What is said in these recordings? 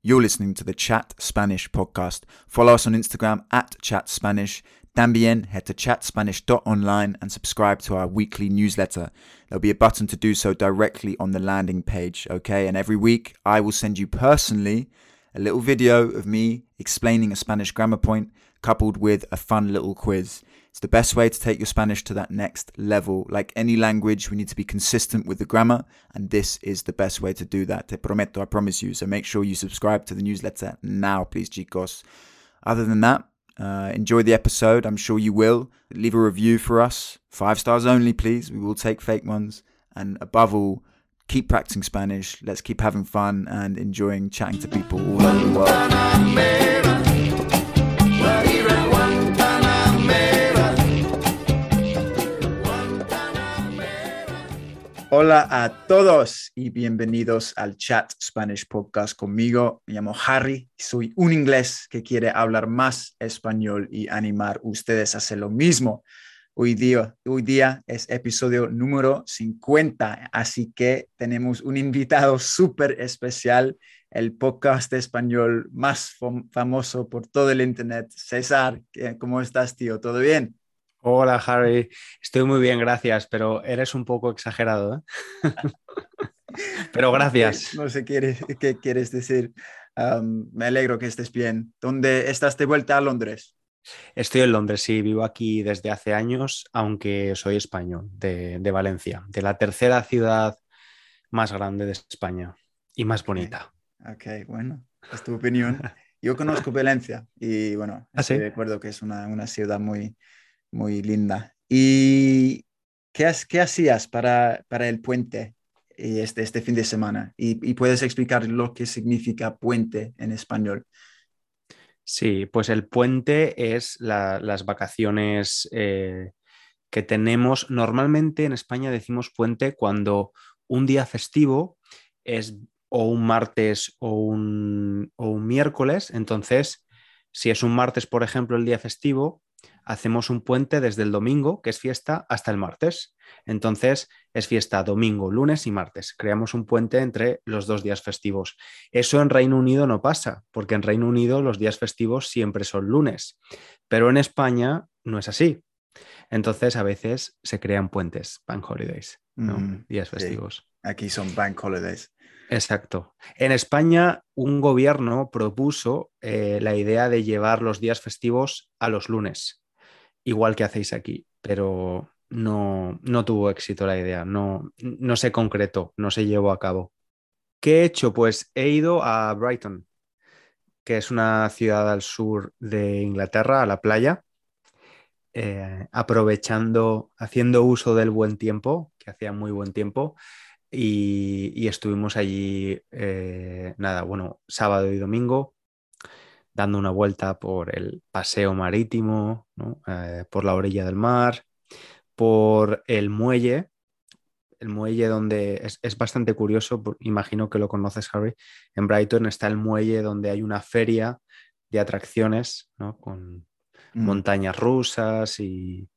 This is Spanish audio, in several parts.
You're listening to the Chat Spanish podcast. Follow us on Instagram at Chat Spanish. También head to chatspanish.online and subscribe to our weekly newsletter. There'll be a button to do so directly on the landing page, okay? And every week I will send you personally a little video of me explaining a Spanish grammar point coupled with a fun little quiz. It's the best way to take your Spanish to that next level. Like any language, we need to be consistent with the grammar, and this is the best way to do that. Te prometo, I promise you. So make sure you subscribe to the newsletter now, please, chicos. Other than that, uh, enjoy the episode. I'm sure you will. Leave a review for us. Five stars only, please. We will take fake ones. And above all, keep practicing Spanish. Let's keep having fun and enjoying chatting to people all over the world. Hola a todos y bienvenidos al Chat Spanish Podcast conmigo. Me llamo Harry soy un inglés que quiere hablar más español y animar a ustedes a hacer lo mismo. Hoy día, hoy día es episodio número 50, así que tenemos un invitado súper especial, el podcast español más famoso por todo el Internet. César, ¿cómo estás, tío? ¿Todo bien? Hola Harry, estoy muy bien, gracias, pero eres un poco exagerado. ¿eh? pero gracias. No sé qué, qué quieres decir. me alegro que estés bien. ¿Dónde estás de vuelta a Londres? Estoy en Londres, sí, vivo aquí desde hace años, aunque soy español, de, Valencia, de la tercera ciudad más grande de España y más bonita. Ok, bueno, es tu opinión. Yo conozco Valencia y bueno, ¿Ah, acuerdo que es una, una ciudad muy, muy linda. ¿Y qué, qué hacías para, para el puente este, este fin de semana? Y, puedes explicar lo que significa puente en español. Sí, pues el puente es las vacaciones eh, que tenemos. Normalmente en España decimos puente cuando un día festivo es o un martes o un, o un miércoles. Entonces, si es un martes, por ejemplo, el día festivo, hacemos un puente desde el domingo, que es fiesta, hasta el martes. Entonces es fiesta domingo, lunes y martes. Creamos un puente entre los dos días festivos. Eso en Reino Unido no pasa, porque en Reino Unido los días festivos siempre son lunes, pero en España no es así. Entonces a veces se crean puentes, bank holidays, mm, días festivos. Aquí son bank holidays. Exacto. En España, un gobierno propuso eh, la idea de llevar los días festivos a los lunes igual que hacéis aquí, pero no, no tuvo éxito la idea, no, no se concretó, no se llevó a cabo. ¿Qué he hecho? Pues he ido a Brighton, que es una ciudad al sur de Inglaterra, a la playa, eh, aprovechando, haciendo uso del buen tiempo, que hacía muy buen tiempo, y, estuvimos allí, eh, nada, bueno, sábado y domingo, dando una vuelta por el paseo marítimo, eh, por la orilla del mar, por el muelle, el muelle donde es, bastante curioso, imagino que lo conoces, Harry. En Brighton está el muelle donde hay una feria de atracciones, con mm. montañas rusas y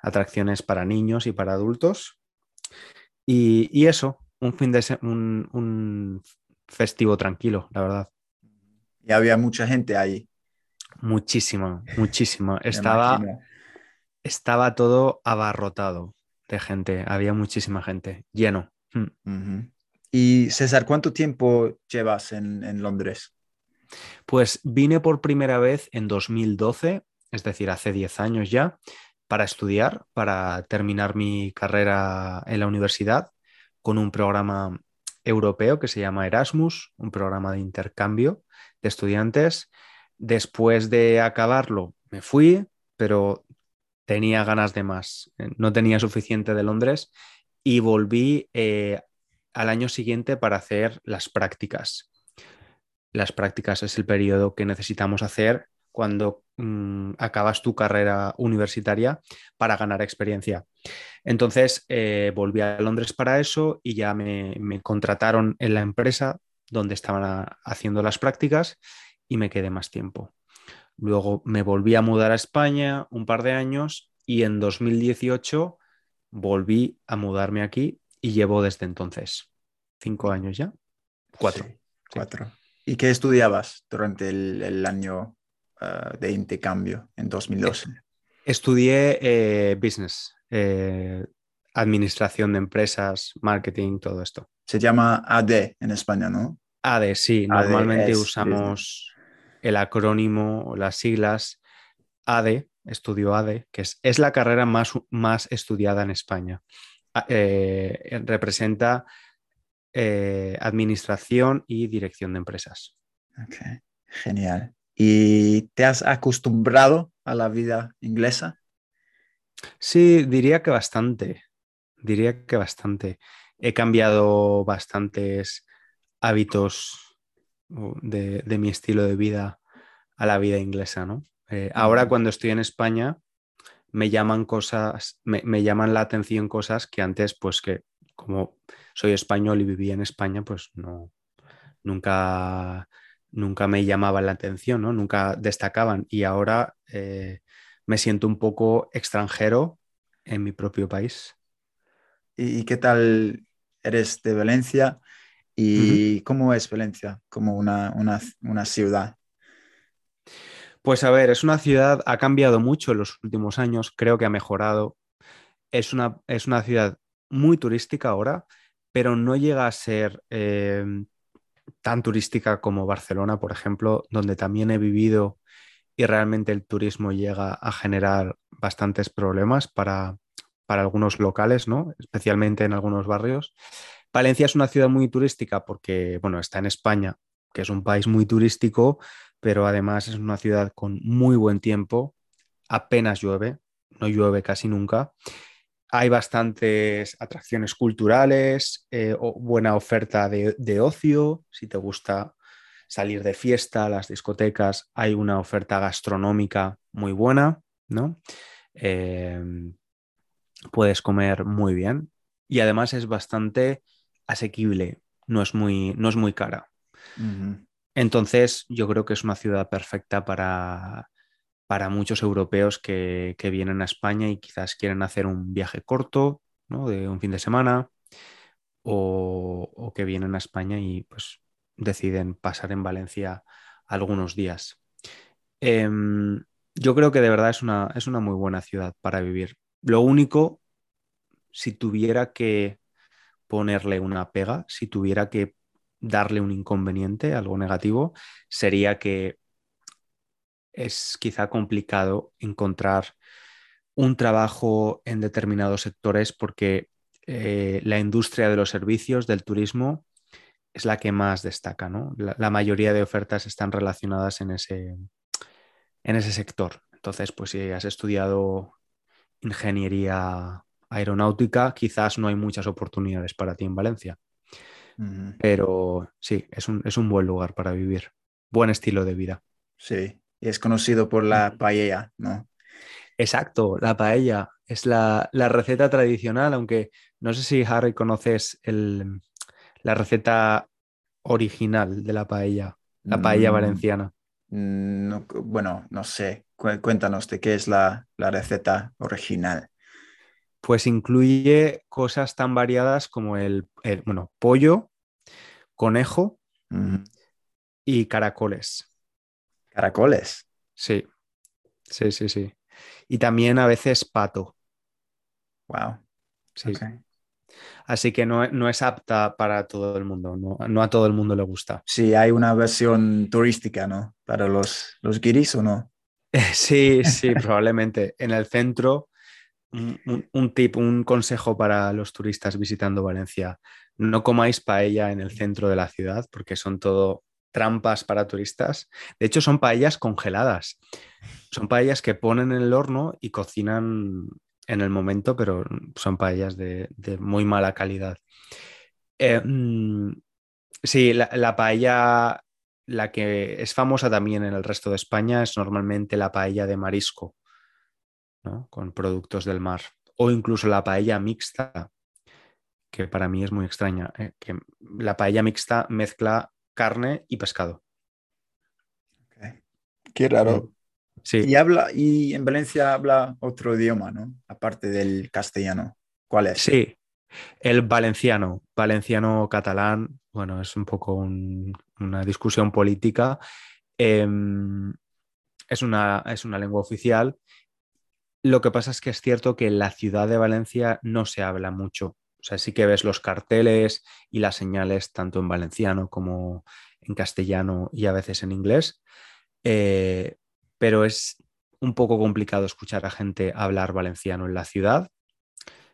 atracciones para niños y para adultos. Y, eso, un fin de un, un festivo tranquilo, la verdad. Y había mucha gente ahí. Muchísima, muchísima. Estaba, estaba todo abarrotado de gente. Había muchísima gente, lleno. Hmm. Y César, ¿cuánto tiempo llevas en, en, Londres? Pues vine por primera vez en 2012, es decir, hace 10 años ya, para estudiar, para terminar mi carrera en la universidad con un programa europeo que se llama Erasmus, un programa de intercambio de estudiantes. Después de acabarlo, me fui, pero tenía ganas de más. No tenía suficiente de Londres y volví eh, al año siguiente para hacer las prácticas. Las prácticas es el periodo que necesitamos hacer cuando mm, acabas tu carrera universitaria para ganar experiencia. Entonces eh, volví a Londres para eso y ya me, me contrataron en la empresa donde estaban haciendo las prácticas y me quedé más tiempo. Luego me volví a mudar a España un par de años y en 2018 volví a mudarme aquí y llevo desde entonces cinco años ya. Cuatro. cuatro. ¿Y qué estudiabas durante el, año eh, de intercambio en 2012? Estudié eh, business, eh, administración de empresas, marketing, todo esto. Se llama AD en España, ¿no? AD, sí. Normalmente usamos el acrónimo o las siglas AD, estudio AD, que es, es la carrera más, más, estudiada en España. Ah, representa administración y dirección de empresas. Ok, genial. ¿Y te has acostumbrado a la vida inglesa? Sí, diría que bastante. Diría que bastante. He cambiado bastantes hábitos uh, de, mi estilo de vida a la vida inglesa, ¿no? Eh, ahora cuando estoy en España me llaman cosas, me, llaman la atención cosas que antes, pues que como soy español y vivía en España, pues no, nunca nunca me llamaban la atención, ¿no? nunca destacaban y ahora eh, me siento un poco extranjero en mi propio país. ¿Y, qué tal eres de Valencia? ¿Y cómo es Valencia como una, ciudad? Pues a ver, es una ciudad, ha cambiado mucho en los últimos años, creo que ha mejorado. Es una, es una ciudad muy turística ahora, pero no llega a ser eh, tan turística como Barcelona, por ejemplo, donde también he vivido y realmente el turismo llega a generar bastantes problemas para, algunos locales, ¿no? especialmente en algunos barrios. Valencia es una ciudad muy turística porque, bueno, está en España, que es un país muy turístico, pero además es una ciudad con muy buen tiempo, apenas llueve, no llueve casi nunca, hay bastantes atracciones culturales, eh, buena oferta de, ocio, si te gusta salir de fiesta, las discotecas, hay una oferta gastronómica muy buena, ¿no? Em, puedes comer muy bien y además es bastante asequible, no es muy, no es muy cara. Entonces, yo creo que es una ciudad perfecta para para muchos europeos que, vienen a España y quizás quieren hacer un viaje corto, ¿no? de un fin de semana, o, que vienen a España y pues deciden pasar en Valencia algunos días. Em, yo creo que de verdad es una, es una muy buena ciudad para vivir. Lo único, si tuviera que ponerle una pega, si tuviera que darle un inconveniente, algo negativo, sería que es quizá complicado encontrar un trabajo en determinados sectores porque eh, la industria de los servicios, del turismo, es la que más destaca. ¿no? La, mayoría de ofertas están relacionadas en ese, en ese sector. Entonces, pues si has estudiado ingeniería aeronáutica, quizás no hay muchas oportunidades para ti en Valencia. Pero sí, es un, es un buen lugar para vivir. Buen estilo de vida. Sí, y es conocido por la paella, ¿no? Exacto, la paella es la, receta tradicional, aunque no sé si Harry conoces la receta original de la paella, la paella mm, valenciana. bueno, no sé, cuéntanos de qué es la, receta original. Pues incluye cosas tan variadas como el, bueno, pollo, conejo y caracoles. Caracoles. Sí, sí, sí, sí. Y también a veces pato. Wow. Sí. Así que no, es apta para todo el mundo, no, a todo el mundo le gusta. Sí, hay una versión turística, ¿no? Para los, los guiris o no. Sí, sí, probablemente. En el centro, un, un, tip, un consejo para los turistas visitando Valencia. No comáis paella en el centro de la ciudad porque son todo trampas para turistas. De hecho, son paellas congeladas. Son paellas que ponen en el horno y cocinan en el momento, pero son paellas de, muy mala calidad. Mm, sí, la, paella, la que es famosa también en el resto de España, es normalmente la paella de marisco, con productos del mar. O incluso la paella mixta, que para mí es muy extraña. Eh, que la paella mixta mezcla carne y pescado. Qué raro. Sí. Y habla, y en Valencia habla otro idioma, ¿no? Aparte del castellano. ¿Cuál es? Sí, El valenciano, valenciano-catalán, bueno, es un poco una discusión política. Em, es, una, es una lengua oficial. Lo que pasa es que es cierto que en la ciudad de Valencia no se habla mucho. O sea, sí que ves los carteles y las señales tanto en valenciano como en castellano y a veces en inglés. Eh, pero es un poco complicado escuchar a gente hablar valenciano en la ciudad.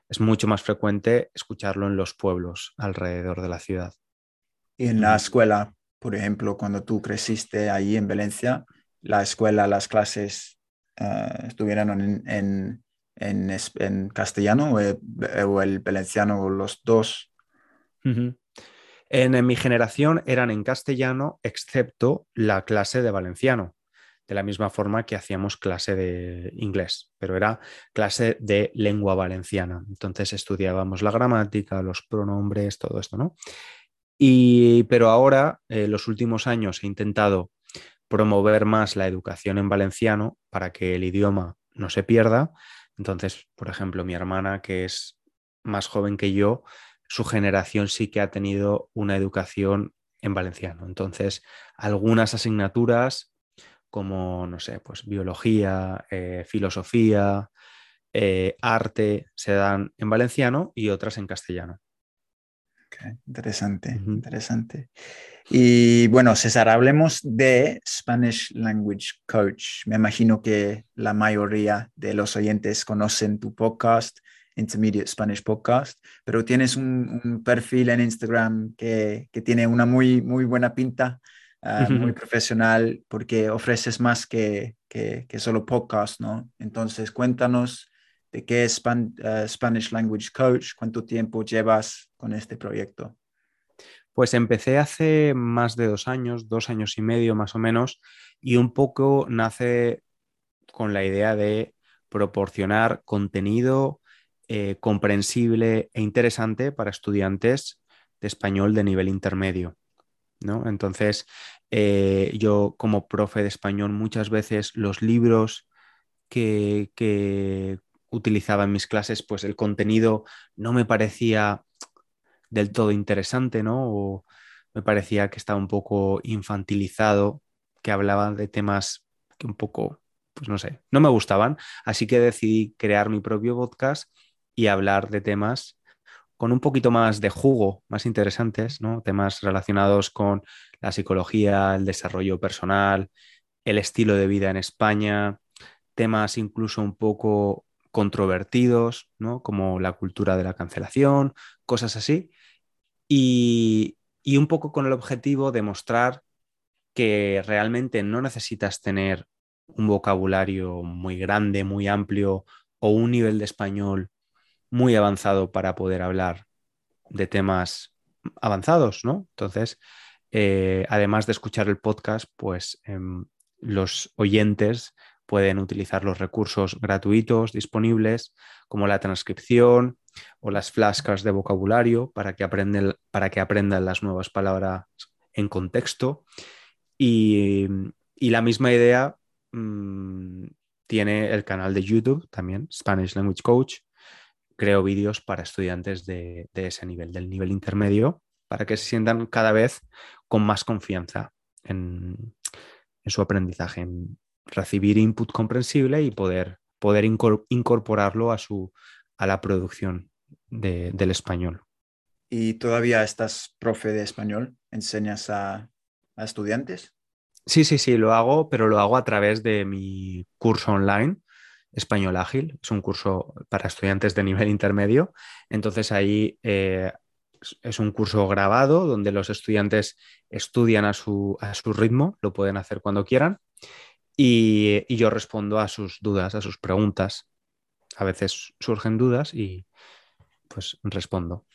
Es mucho más frecuente escucharlo en los pueblos alrededor de la ciudad. Y en la escuela, por ejemplo, cuando tú creciste ahí en Valencia, la escuela, las clases uh, estuvieron en, en, en, castellano o el, o el, valenciano o los dos. En mi generación eran en castellano, excepto la clase de valenciano de la misma forma que hacíamos clase de inglés, pero era clase de lengua valenciana. Entonces estudiábamos la gramática, los pronombres, todo esto, ¿no? Y, pero ahora, eh, los últimos años, he intentado promover más la educación en valenciano para que el idioma no se pierda. Entonces, por ejemplo, mi hermana, que es más joven que yo, su generación sí que ha tenido una educación en valenciano. Entonces, algunas asignaturas como, no sé, pues biología, eh, filosofía, eh, arte, se dan en valenciano y otras en castellano. Okay, interesante, uh -huh. interesante. Y bueno, César, hablemos de Spanish Language Coach. Me imagino que la mayoría de los oyentes conocen tu podcast, Intermediate Spanish Podcast, pero tienes un, un perfil en Instagram que, que, tiene una muy, muy buena pinta uh, muy profesional porque ofreces más que, que, que, solo podcast, ¿no? Entonces, cuéntanos de qué es Span uh, Spanish Language Coach, cuánto tiempo llevas con este proyecto. Pues empecé hace más de dos años, dos años y medio más o menos, y un poco nace con la idea de proporcionar contenido eh, comprensible e interesante para estudiantes de español de nivel intermedio. ¿no? Entonces, eh, yo como profe de español muchas veces los libros que, utilizaba en mis clases, pues el contenido no me parecía del todo interesante, ¿no? O me parecía que estaba un poco infantilizado, que hablaba de temas que un poco, pues no sé, no me gustaban. Así que decidí crear mi propio podcast y hablar de temas con un poquito más de jugo, más interesantes, ¿no? Temas relacionados con la psicología, el desarrollo personal, el estilo de vida en España, temas incluso un poco controvertidos, ¿no? Como la cultura de la cancelación, cosas así. Y, y un poco con el objetivo de mostrar que realmente no necesitas tener un vocabulario muy grande, muy amplio o un nivel de español muy avanzado para poder hablar de temas avanzados, ¿no? Entonces, eh, además de escuchar el podcast, pues eh, los oyentes pueden utilizar los recursos gratuitos disponibles, como la transcripción o las flashcards de vocabulario para que, para que aprendan las nuevas palabras en contexto. Y, la misma idea mmm, tiene el canal de YouTube también, Spanish Language Coach, creo vídeos para estudiantes de, ese nivel, del nivel intermedio, para que se sientan cada vez con más confianza en, en su aprendizaje, en recibir input comprensible y poder, poder incorporarlo a, su, a la producción de, del español. ¿Y todavía estás profe de español? ¿Enseñas a, a estudiantes? Sí, sí, sí, lo hago, pero lo hago a través de mi curso online Español Ágil. Es un curso para estudiantes de nivel intermedio. Entonces ahí eh, es un curso grabado donde los estudiantes estudian a su, a su ritmo, lo pueden hacer cuando quieran. Y, y, yo respondo a sus dudas, a sus preguntas. A veces surgen dudas y pues respondo.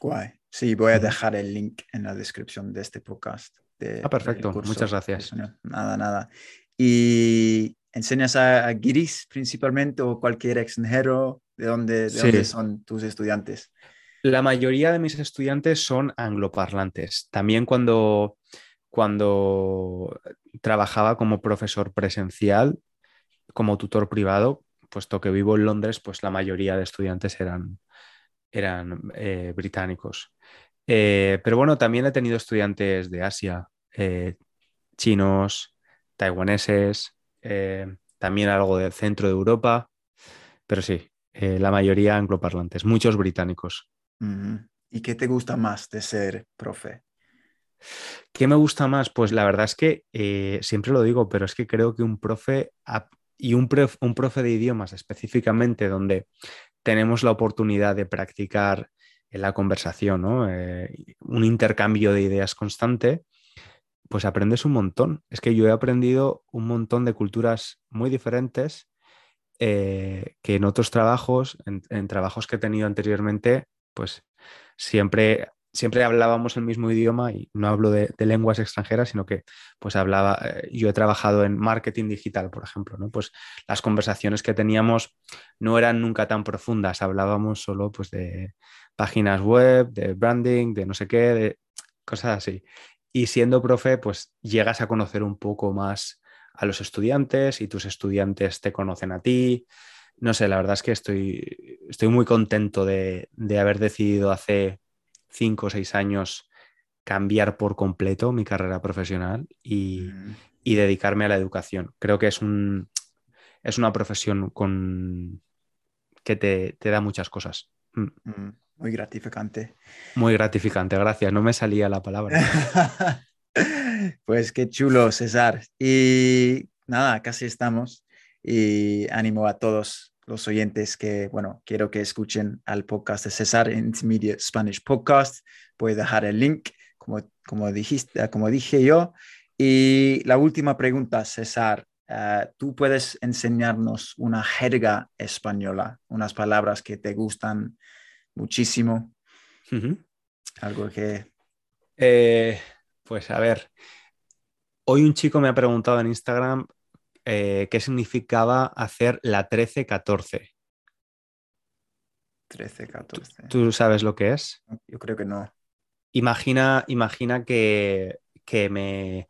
Guay. Sí, voy a dejar el link en la descripción de este podcast. De, ah, perfecto. Muchas gracias. Nada, nada. Y ¿Enseñas a, a guiris principalmente o cualquier extranjero? ¿De dónde, de sí. dónde son tus estudiantes? La mayoría de mis estudiantes son angloparlantes. También cuando, cuando trabajaba como profesor presencial, como tutor privado, puesto que vivo en Londres, pues la mayoría de estudiantes eran, eran eh, británicos. Eh, pero bueno, también he tenido estudiantes de Asia, eh, chinos, taiwaneses, también algo del centro de Europa, pero sí, la mayoría angloparlantes, muchos británicos. ¿Y qué te gusta más de ser profe? ¿Qué me gusta más? Pues la verdad es que siempre lo digo, pero es que creo que un profe y un, profe de idiomas específicamente donde tenemos la oportunidad de practicar en la conversación, ¿no? Eh, un intercambio de ideas constante, pues aprendes un montón. Es que yo he aprendido un montón de culturas muy diferentes eh, que en otros trabajos, en, trabajos que he tenido anteriormente, pues siempre siempre hablábamos el mismo idioma y no hablo de, lenguas extranjeras, sino que pues hablaba, eh, yo he trabajado en marketing digital, por ejemplo, ¿no? Pues las conversaciones que teníamos no eran nunca tan profundas, hablábamos solo pues de páginas web, de branding, de no sé qué, de cosas así. Y siendo profe, pues llegas a conocer un poco más a los estudiantes y tus estudiantes te conocen a ti. No sé, la verdad es que estoy, estoy muy contento de, de haber decidido hace cinco o seis años cambiar por completo mi carrera profesional y, dedicarme a la educación. Creo que es, un, es una profesión con, que te, da muchas cosas. Mm. Mm, muy gratificante. Muy gratificante, gracias. No me salía la palabra. pues qué chulo, César. Y nada, casi estamos. Y ánimo a todos los oyentes que, bueno, quiero que escuchen al podcast de César, Intermediate Spanish Podcast. Voy a dejar el link, como, como, dijiste, como dije yo. Y la última pregunta, César. Eh, ¿Tú puedes enseñarnos una jerga española, unas palabras que te gustan muchísimo? Algo que... Eh, pues a ver, hoy un chico me ha preguntado en Instagram eh, qué significaba hacer la 13-14. 13-14. ¿Tú, sabes lo que es? Yo creo que no. Imagina, imagina que, me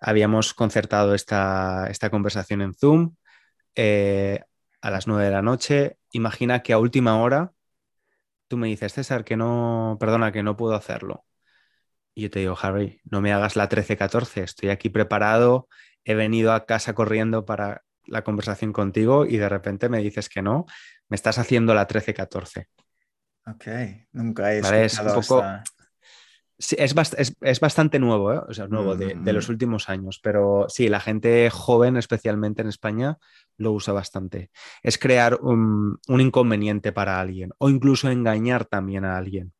habíamos concertado esta, esta conversación en Zoom eh, a las 9 de la noche. Imagina que a última hora tú me dices, César, que no, perdona, que no puedo hacerlo. Y yo te digo, Harry, no me hagas la 13-14, estoy aquí preparado, he venido a casa corriendo para la conversación contigo y de repente me dices que no, me estás haciendo la 13-14. Ok, nunca he es, un poco... es, bastante nuevo, ¿eh? o sea, nuevo de, los mm. últimos años, pero sí, la gente joven, especialmente en España, lo usa bastante. Es crear un, inconveniente para alguien o incluso engañar también a alguien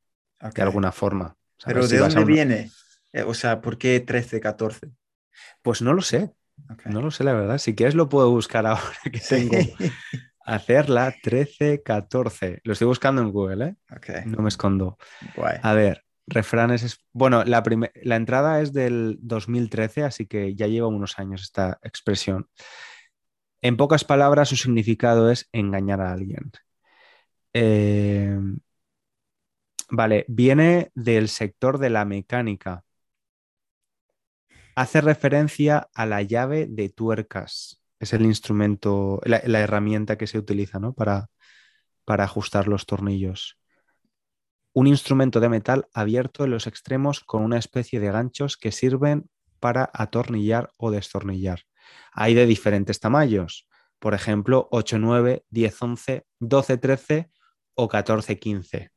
de alguna forma. Pero ¿de dónde viene? Eh, o sea, ¿por qué 13-14? Pues no lo sé. No lo sé, la verdad. Si quieres lo puedo buscar ahora que tengo. Hacerla 13-14. Lo estoy buscando en Google, ¿eh? No me escondo. A ver, refranes. Es... Bueno, la, la entrada es del 2013, así que ya lleva unos años esta expresión. En pocas palabras, su significado es engañar a alguien. Eh, vale, viene del sector de la mecánica hace referencia a la llave de tuercas. Es el instrumento, la, herramienta que se utiliza para, para ajustar los tornillos. Un instrumento de metal abierto en los extremos con una especie de ganchos que sirven para atornillar o destornillar. Hay de diferentes tamaños, por ejemplo, 8, 9, 10, 11, 12, 13 o 14, 15.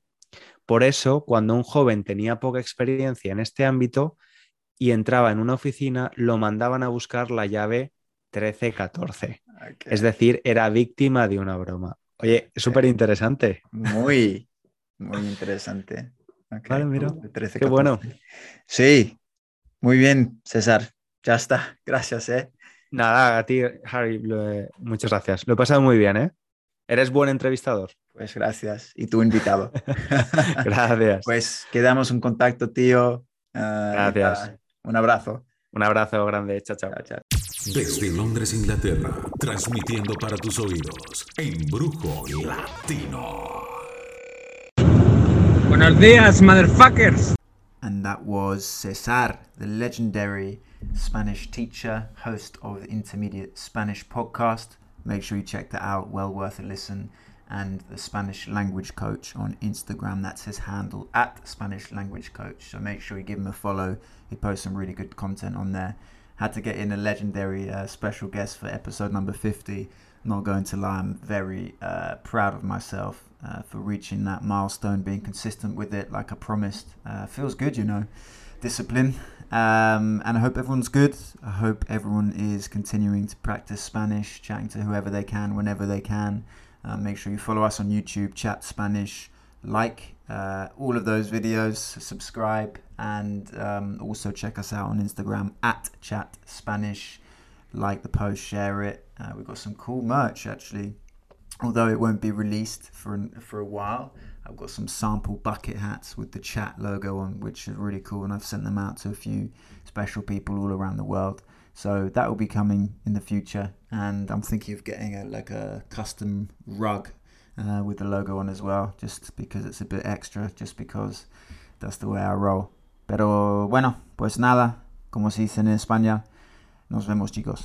Por eso, cuando un joven tenía poca experiencia en este ámbito, y entraba en una oficina, lo mandaban a buscar la llave 1314. Es decir, era víctima de una broma. Oye, súper interesante. Muy, muy interesante. Vale, mira. Qué bueno. Sí, muy bien, César. Ya está. Gracias, ¿eh? Nada, a ti, Harry, muchas gracias. Lo he pasado muy bien, ¿eh? Eres buen entrevistador. Pues gracias. Y tú invitado. gracias. Pues quedamos en contacto, tío. Ah, gracias. Un abrazo. Un abrazo grande. Chao, chao. Desde Londres, Inglaterra, transmitiendo para tus oídos, Embrujo Latino. Buenos días, motherfuckers. And that was Cesar, the legendary Spanish teacher, host of the Intermediate Spanish podcast. Make sure you check that out, well worth a listen. And the Spanish language coach on Instagram. That's his handle at Spanish language coach. So make sure you give him a follow. He posts some really good content on there. Had to get in a legendary uh, special guest for episode number 50. Not going to lie, I'm very uh, proud of myself uh, for reaching that milestone, being consistent with it like I promised. Uh, feels good, you know. Discipline. Um, and I hope everyone's good. I hope everyone is continuing to practice Spanish, chatting to whoever they can, whenever they can. Uh, make sure you follow us on YouTube, Chat Spanish, like uh, all of those videos, subscribe, and um, also check us out on Instagram at Chat Spanish. Like the post, share it. Uh, we've got some cool merch actually, although it won't be released for for a while. I've got some sample bucket hats with the chat logo on, which are really cool, and I've sent them out to a few special people all around the world. So that will be coming in the future, and I'm thinking of getting a like a custom rug uh, with the logo on as well, just because it's a bit extra, just because that's the way I roll. Pero bueno, pues nada, como se dice en España, nos vemos chicos.